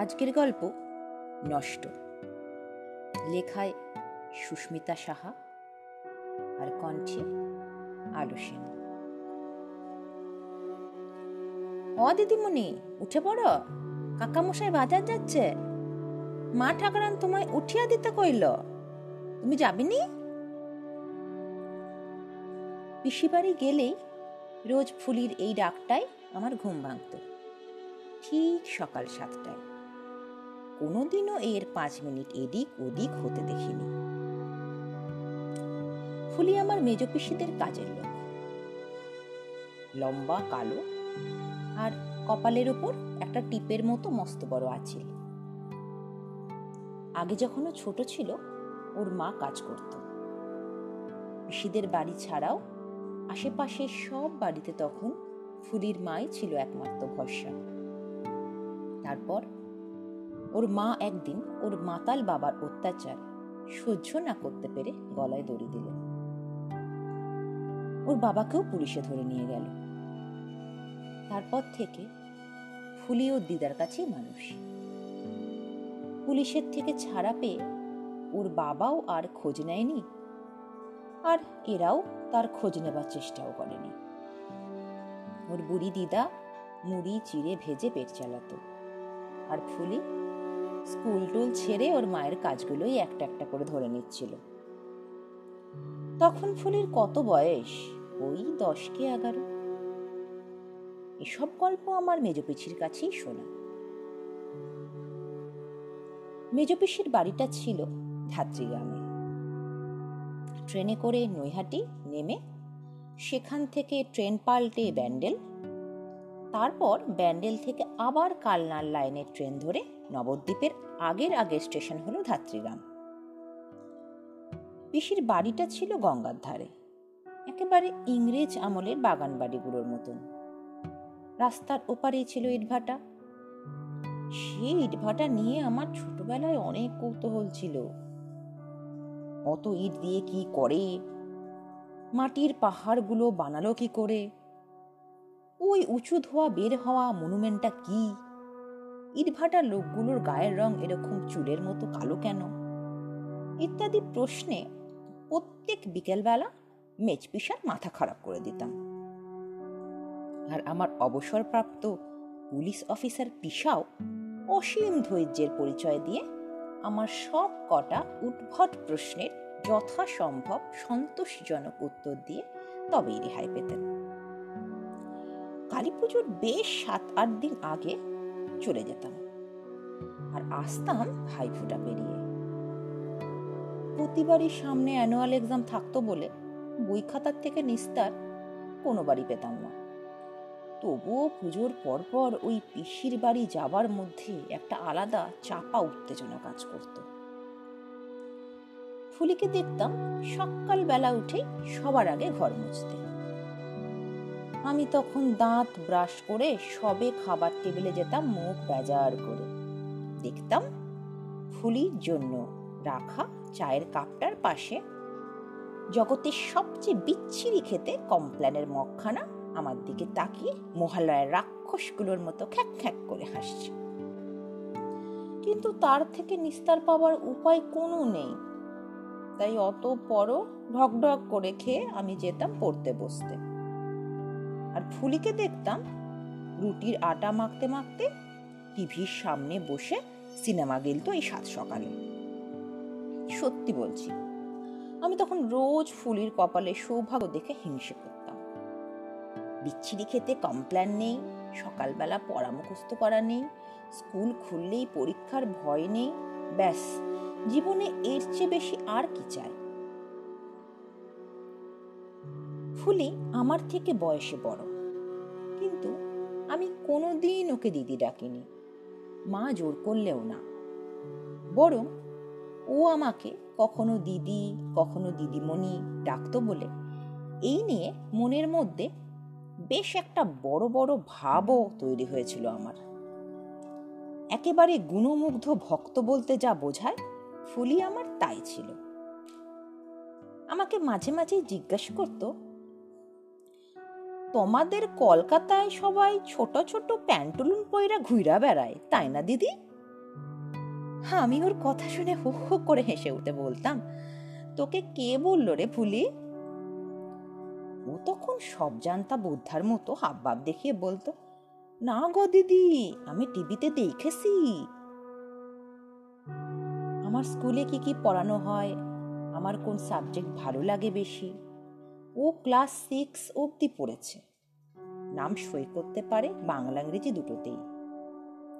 আজকের গল্প নষ্ট। লেখায় সুস্মিতা সাহা আর কণ্ঠে আলো সেন। ও দিদিমণি, উঠে পড়ো। কাকামশাই বাজার যাচ্ছে। মা ঠাকুরান তোমায় উঠিয়া দিতে কইল। তুমি যাবিনি? পিসিবাড়ি গেলেই রোজ ফুলির এই ডাকটাই আমার ঘুম ভাঙত। ঠিক সকাল সাতটায়। কোনোদিনও এর পাঁচ মিনিট এদিক ওদিক হতে দেখিনি। ফুলি আমার মেজ পিসিদের কাজের লোক। লম্বা, কালো আর কপালের ওপর একটা টিপের মতো মস্ত বড় আছিল আগে যখন ছোট ছিল, ওর মা কাজ করত। পিসিদের বাড়ি ছাড়াও আশেপাশে সব বাড়িতে তখন ফুলির মাই ছিল একমাত্র ভরসা। তারপর ওর মা একদিন ওর মাতাল বাবার অত্যাচার সহ্য না করতে পেরে গলায় দড়ি দিল। ওর বাবাকেও পুলিশে ধরে নিয়ে গেল। তারপর থেকে ফুলি দিদার কাছেই মানুষ। পুলিশের থেকে ছাড়া পেয়ে ওর বাবাও আর খোঁজ নেয়নি আর এরাও তার খোঁজ নেবার চেষ্টাও করেনি। ওর বুড়ি দিদা মুড়ি, চিড়ে, ভেজে পেট চালাতো। আর ফুলি স্কুল টুল ছেড়ে ওর মায়ের কাজগুলোই একটা একটা করে ধরে নিচ্ছিল। তখন ফুলির কত বয়স? ওই দশ কে এগারো? এসব গল্প আমার মেজপিছির কাছেই শোনা। মেজপিসির বাড়িটা ছিল ধাত্রীগ্রামে ট্রেনে করে নৈহাটি নেমে সেখান থেকে ট্রেন পাল্টে ব্যান্ডেল, তারপর ব্যান্ডেল থেকে আবার কালনার লাইনের ট্রেন ধরে নবদ্বীপের আগের আগের স্টেশন হলো ধাত্রীগ্রাম। পিসির বাড়িটা ছিল গঙ্গার ধারে, একেবারে ইংরেজ আমলের বাগান বাড়িগুলোর মতন। রাস্তার ওপারেই ছিল ইটভাটা। সেই ইটভাটা নিয়ে আমার ছোটবেলায় অনেক কৌতূহল ছিল। অত ইট দিয়ে কি করে? মাটির পাহাড়গুলো বানালো কি করে? ওই উঁচু ধোয়া বের হওয়া মনুমেন্টটা কি? ইটভাটার লোকগুলোর গায়ের রং এরকম চুলের মতো কালো কেন? ইত্যাদি প্রশ্নে প্রত্যেক বিকেলবেলা মেচপিসার মাথা খারাপ করে দিতাম। আর আমার অবসরপ্রাপ্ত পুলিশ অফিসার পিসাও অসীম ধৈর্যের পরিচয় দিয়ে আমার সব কটা উদ্ভট প্রশ্নের যথাসম্ভব সন্তোষজনক উত্তর দিয়ে তবেই রেহাই পেতেন। কালী পুজোর বেশ সাত, আট দিন আগে চলে যেতাম। আর আসতাম ভাইফোঁটা পেরিয়ে। প্রতিবারই সামনে অ্যানুয়াল এক্সাম থাকতো বলে বই খাতার থেকে নিস্তার কোনো বাড়ি পেতাম না। তবুও পুজোর পরপর ওই পিসির বাড়ি যাবার মধ্যে একটা আলাদা চাপা উত্তেজনা কাজ করত। ফুলিকে দেখতাম সকালবেলা উঠেই সবার আগে ঘর মুছতে। আমি তখন দাঁত ব্রাশ করে সবে খাবার টেবিলে যেতাম মুখ বেজার করে। দেখতাম ফুলির জন্য রাখা চায়ের কাপটার পাশে জগতের সবচেয়ে বিচ্ছিরি খেতে কমপ্ল্যানের মগখানা আমার দিকে তাকিয়ে মহালয়ের রাক্ষসগুলোর মতো খ্যাক খ্যাক করে হাসছে। কিন্তু তার থেকে নিস্তার পাওয়ার উপায় কোনো নেই। তাই অত পরও ঢক ঢক করে খেয়ে আমি যেতাম পড়তে বসতে। আর ফুলিকে দেখতাম রুটির আটা মাখতে মাখতে টিভির সামনে বসে সিনেমা গেলতো এই সাত সকালে। সত্যি বলছি, আমি তখন রোজ ফুলির কপালে সৌভাগ্য দেখে হিংসে করতাম। বিচ্ছিরি খেতে কমপ্ল্যান নেই, সকালবেলা পড়া মুখস্থ করা নেই, স্কুল খুললেই পরীক্ষার ভয় নেই, ব্যাস, জীবনে এর চেয়ে বেশি আর কি চায় ফুলি আমার থেকে বয়সে বড়। কিন্তু আমি কোনোদিন ওকে দিদি ডাকিনি। মা জোর করলেও না। বরং ও আমাকে কখনো দিদি, কখনো দিদিমণি ডাকতো বলে এই নিয়ে মনের মধ্যে বেশ একটা বড় বড় ভাবও তৈরি হয়েছিল আমার। একেবারে গুণমুগ্ধ ভক্ত বলতে যা বোঝায় ফুলি আমার তাই ছিল। আমাকে মাঝে মাঝে জিজ্ঞাসা করতো তোমাদের কলকাতায় সবাই ছোট ছোট প্যান্টুলুন পয়রা ঘুইরা বেড়ায়, তাই না, দিদি? হ্যাঁ আমি ওর কথা শুনে হো হো করে হেসে উঠে বলতাম, তোকে কে বলল রে ভুলি ও তখন সব জানতা বোদ্ধার মতো হাবভাব দেখিয়ে বলতো, না গো দিদি, আমি টিভিতে দেখেছি। আমার স্কুলে কি কি পড়ানো হয়? আমার কোন সাবজেক্ট ভালো লাগে বেশি? ও ক্লাস সিক্স অবধি পড়েছে। নাম সই করতে পারে বাংলা ইংরেজি দুটোতেই।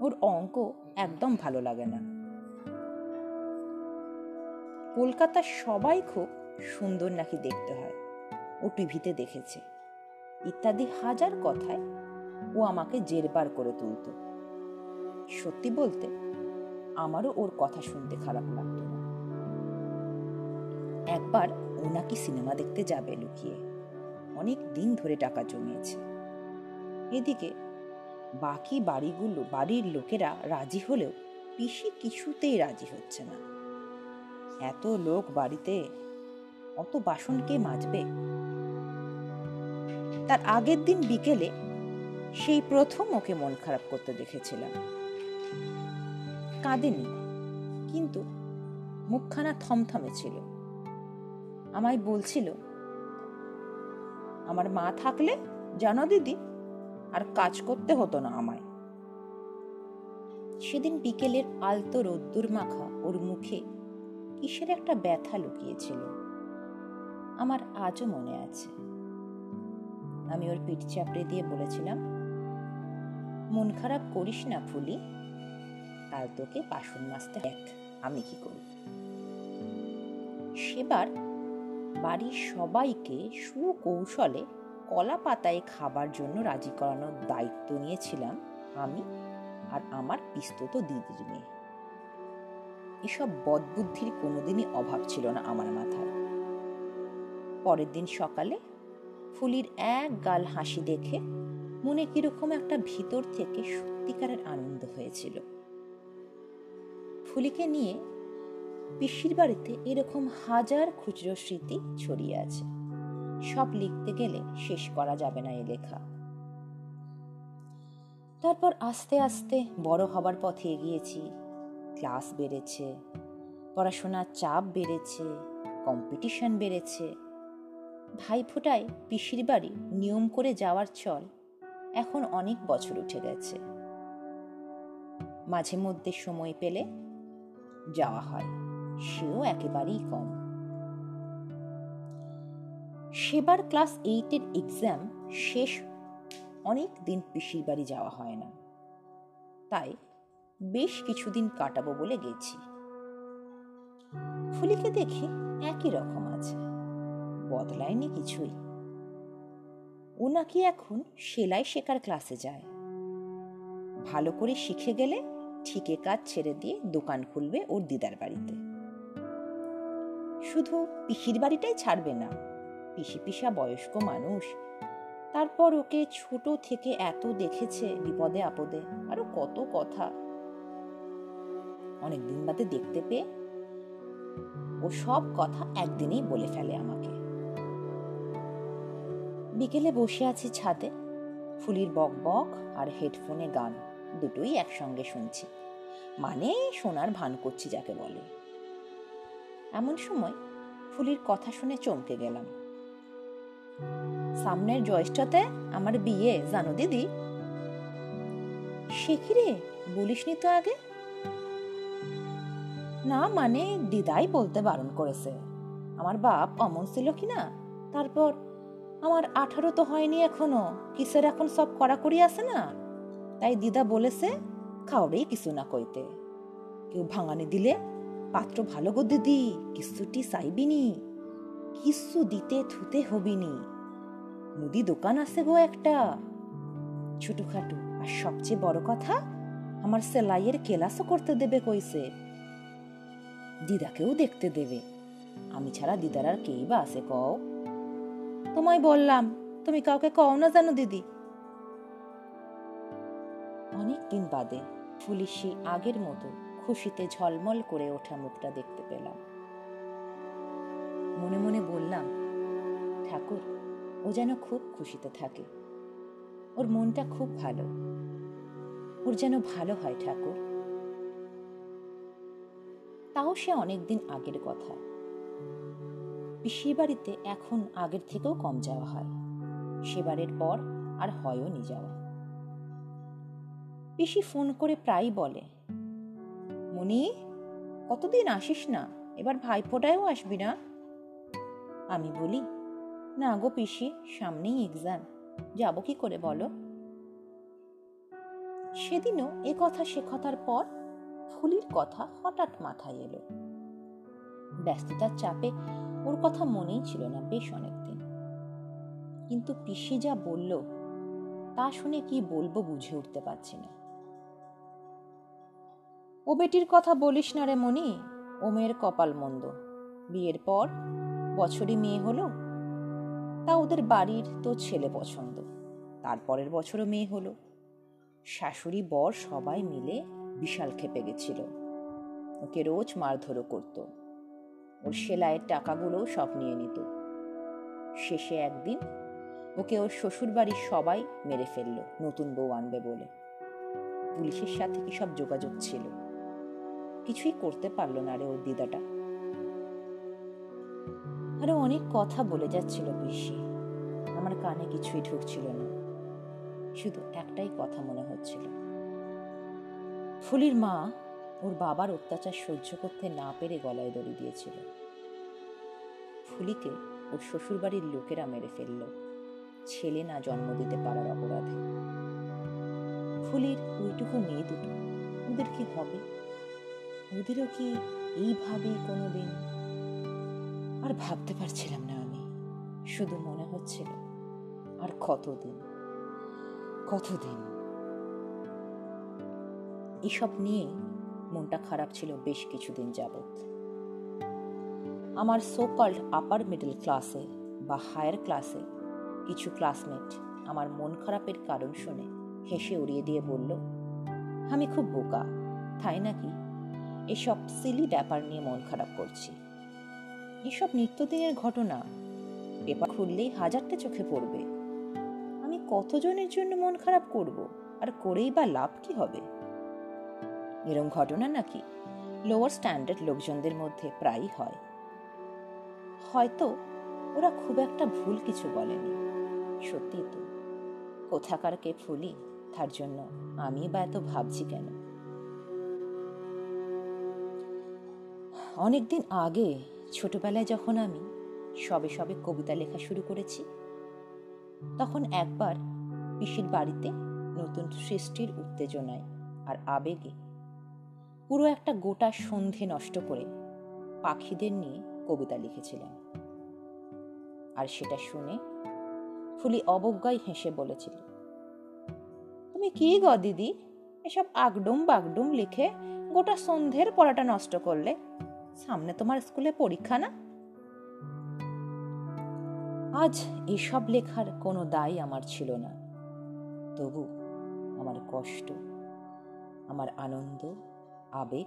ওর অঙ্ক একদম ভালো লাগে না। কলকাতার সবাই খুব সুন্দর নাকি দেখতে হয়। ও টিভিতে দেখেছে। ইত্যাদি হাজার কথায় ও আমাকে জেরবার করে তুলত। সত্যি বলতে আমারও ওর কথা শুনতে খারাপ লাগতো না। একবার ও নাকি সিনেমা দেখতে যাবে লুকিয়ে। অনেক দিন ধরে টাকা জমিয়েছে। এদিকে বাকি বাড়িগুলো, বাড়ির লোকেরা রাজি হলেও পিসি কিছুতেই রাজি হচ্ছে না। এত লোক বাড়িতে, অত বাসন কে মাজবে? তার আগের দিন বিকেলে সেই প্রথম ওকে মন খারাপ করতে দেখেছিলাম। কাঁদেনি, কিন্তু মুখখানা থমথমে ছিল। আমায় বলছিল, আমার মা থাকলে জানো দিদি, আর কাজ করতে হতো না আমায়। সেদিন বিকেলের আলতো রোদ্দুর মাখা ওর মুখে কিসের একটা ব্যথা লুকিয়েছিল, আমার আজও মনে আছে। আমি ওর পিঠ চাপড়ে দিয়ে বলেছিলাম, মন খারাপ করিস না ফুলি, কাল তোকে বাসন মাজতে দেখ, আমি কি করি? সেবার বাড়ির সবাইকে সুকৌশলে কলা পাতায় খাবার জন্য রাজি করানোর দায়িত্ব নিয়েছিলাম আমি আর আমার পিস্তত দিদির মেয়ে। এসব বদবুদ্ধির কোনোদিনই অভাব ছিল না আমার মাথায়। পরের দিন সকালে ফুলির এক গাল হাসি দেখে মনে কীরকম একটা ভিতর থেকে সত্যিকারের আনন্দ হয়েছিল। ফুলিকে নিয়ে পিসির বাড়িতে এরকম হাজার খুচরো স্মৃতি ছড়িয়ে আছে। সব লিখতে গেলে শেষ করা যাবে না এ লেখা। তারপর আস্তে আস্তে বড় হবার পথে এগিয়েছি। ক্লাস বেড়েছে, পড়াশোনার চাপ বেড়েছে, কম্পিটিশন বেড়েছে। ভাইফোঁটায় পিসির বাড়ি নিয়ম করে যাওয়ার চল এখন অনেক বছর উঠে গেছে। মাঝে মধ্যে সময় পেলে যাওয়া হয়। সেও একেবারেই কম। সেবার ক্লাস এইটের এক্সাম শেষ, অনেক দিন পিসির বাড়ি যাওয়া হয় না। তাই বেশ কিছুদিন কাটাবো বলে গেছি। ফুলিকে দেখি একই রকম আছে, বদলায়নি কিছুই। ও নাকি এখন সেলাই শেখার ক্লাসে যায়। ভালো করে শিখে গেলে ঠিকে কাজ ছেড়ে দিয়ে দোকান খুলবে ওর দিদার বাড়িতে। শুধু পিসির বাড়িটাই ছাড়বে না। পিসি পিসা বয়স্ক মানুষ। তারপর ওকে ছোট থেকে এত দেখেছে বিপদে আপদে। আরও কত কথা। অনেক দিন বাদে দেখতে পেয়ে ও সব কথা একদিনেই বলে ফেলে আমাকে। বিকেলে বসে আছি ছাদে। ফুলির বক বক আর হেডফোনে গান। দুটোই একসঙ্গে শুনছি। মানে শোনার ভান করছি যাকে বলে। এমন সময় ফুলির কথা শুনে চমকে গেলাম। সামনের জ্যৈষ্ঠতে আমার বিয়ে, জানো দিদি? সে কি রে? বলিসনি তো আগে? না মানে দিদাই বলতে বারণ করেছে। আমার বাপ অমন ছিল কিনা তারপর আমার আঠারো তো হয়নি এখনও, কিসের এখন সব কড়াকড়ি আছে না? তাই দিদা বলেছে খাওয়ারেই কিছু না কইতে। কেউ ভাঙানি দিলে পাত্র ভালো গো দিদি কিছুটি চাইবিনি, কিছু দিতে থুতে হবিনি। মুদি দোকান আছে গো একটা। ছোটখাটো আর সবচেয়ে বড় কথা, আমার সেলাইয়ের কেলাসও করতে দেবে কইছে। দিদাকেও দেখতে দেবে। আমি ছাড়া দিদার আর কেই বা আছে কও? তোমায় বললাম, তুমি কাউকে কও না জানো দিদি? অনেক দিন বাদে, ফুলিশি আগের মতো খুশিতে ঝলমল করে ওঠা মুখটা দেখতে পেলাম। মনে মনে বললাম, ঠাকুর, ও যেন খুব খুশিতে থাকে। ওর মনটা খুব ভালো। ওর যেন ভালো হয় ঠাকুর। তাও সে অনেকদিন আগের কথা। পিসির বাড়িতে এখন আগের থেকেও কম যাওয়া হয়। সেবারের পর আর হয়ও নি যাওয়া। পিসি ফোন করে প্রায়ই বলে মনি কতদিন আসিস না? এবার ভাইফোঁটায়ও আসবি না? আমি বলি, না গো পিসি, সামনেই এক্সাম যাব কি করে বলো? সেদিনও এ কথা সে কথার পর ফুলির কথা হঠাৎ মাথায় এলো। ব্যস্ততার চাপে ওর কথা মনেই ছিল না বেশ অনেকদিন। কিন্তু পিসি যা বলল, তা শুনে কি বলব বুঝে উঠতে পারছি না। ও বেটির কথা বলিস না রে মনি ও মেয়ের কপাল মন্দ। বিয়ের পর বছরই মেয়ে হলো, তা ওদের বাড়ির তো ছেলে পছন্দ। তারপরের বছরও মেয়ে হলো। শাশুড়ি, বর সবাই মিলে বিশাল খেপে গেছিল। ওকে রোজ মারধরও করত। ওর সেলাইয়ের টাকাগুলোও সব নিয়ে নিত। শেষে একদিন ওকে ওর শ্বশুর বাড়ির সবাই মেরে ফেলল, নতুন বউ আনবে বলে। পুলিশের সাথে কি সব যোগাযোগ ছিল? কিছুই করতে পারল না রে ওর দিদাটা। আরে অনেক কথা বলে যাচ্ছিল পিসি। আমার কানে কিছুই ঢুকছিল না। শুধু একটাই কথা মনে হচ্ছিল। ফুলির মা ওর বাবার অত্যাচার সহ্য করতে না পেরে গলায় দড়ি দিয়েছিল। ফুলিকে ওর শ্বশুরবাড়ির লোকেরা মেরে ফেলল। ছেলে না জন্ম দিতে পারার অপরাধে। ফুলির ওইটুকু মেয়ে দুটো। ওদের কি হবে? ওদেরও কি এইভাবেই কোনোদিন? আর ভাবতে পারছিলাম না আমি। শুধু মনে হচ্ছিল, আর কতদিন? কতদিন? এসব নিয়ে মনটা খারাপ ছিল বেশ কিছুদিন যাবৎ। আমার সো কল্ড আপার মিডল ক্লাসে বা হায়ার ক্লাসে কিছু ক্লাসমেট আমার মন খারাপের কারণ শুনে হেসে উড়িয়ে দিয়ে বলল, আমি খুব বোকা, তাই নাকি? এসব সিলি ব্যাপার নিয়ে মন খারাপ করছি। এসব নিত্যদিনের ঘটনা, পেপার খুললেই হাজারটা চোখে পড়বে। আমি কতজনের জন্য মন খারাপ করব? আর করেই বা লাভ কি হবে? এরম ঘটনা নাকি লোয়ার স্ট্যান্ডার্ড লোকজনদের মধ্যে প্রায়ই হয়। হয়তো ওরা খুব একটা ভুল কিছু বলেনি। সত্যি তো। কোথাকার কে ফুলি, তার জন্য আমি বা এত ভাবছি কেন? অনেকদিন আগে, ছোটবেলায় যখন আমি সবে সবে কবিতা লেখা শুরু করেছি, তখন একবার পিসির বাড়িতে নতুন সৃষ্টির উত্তেজনায় আর আবেগে পুরো একটা গোটা সন্ধে নষ্ট করে পাখিদের নিয়ে কবিতা লিখেছিলাম। আর সেটা শুনে ফুলি অবজ্ঞায় হেসে বলেছিল, তুমি কি গ দিদি? এসব আগডুম বাগডুম লিখে গোটা সন্ধ্যের পড়াটা নষ্ট করলে? সামনে তোমার স্কুলে পরীক্ষা না? আজ এসব লেখার কোনো দায় আমার ছিল না। তবু আমার কষ্ট, আমার আনন্দ, আবেগ,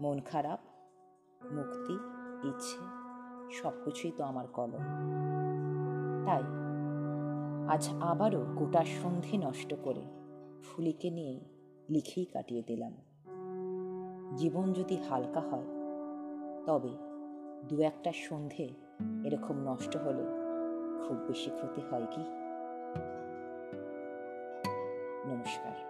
মন খারাপ, মুক্তি, ইচ্ছে সব কিছুই তো আমার কলম। তাই আজ আবারও গোটা সন্ধি নষ্ট করে ফুলিকে নিয়ে লিখেই কাটিয়ে দিলাম। জীবন যদি হালকা হয় তবে দু একটা সন্ধে এরকম নষ্ট হলে খুব বেশি ক্ষতি হয় কি? নমস্কার।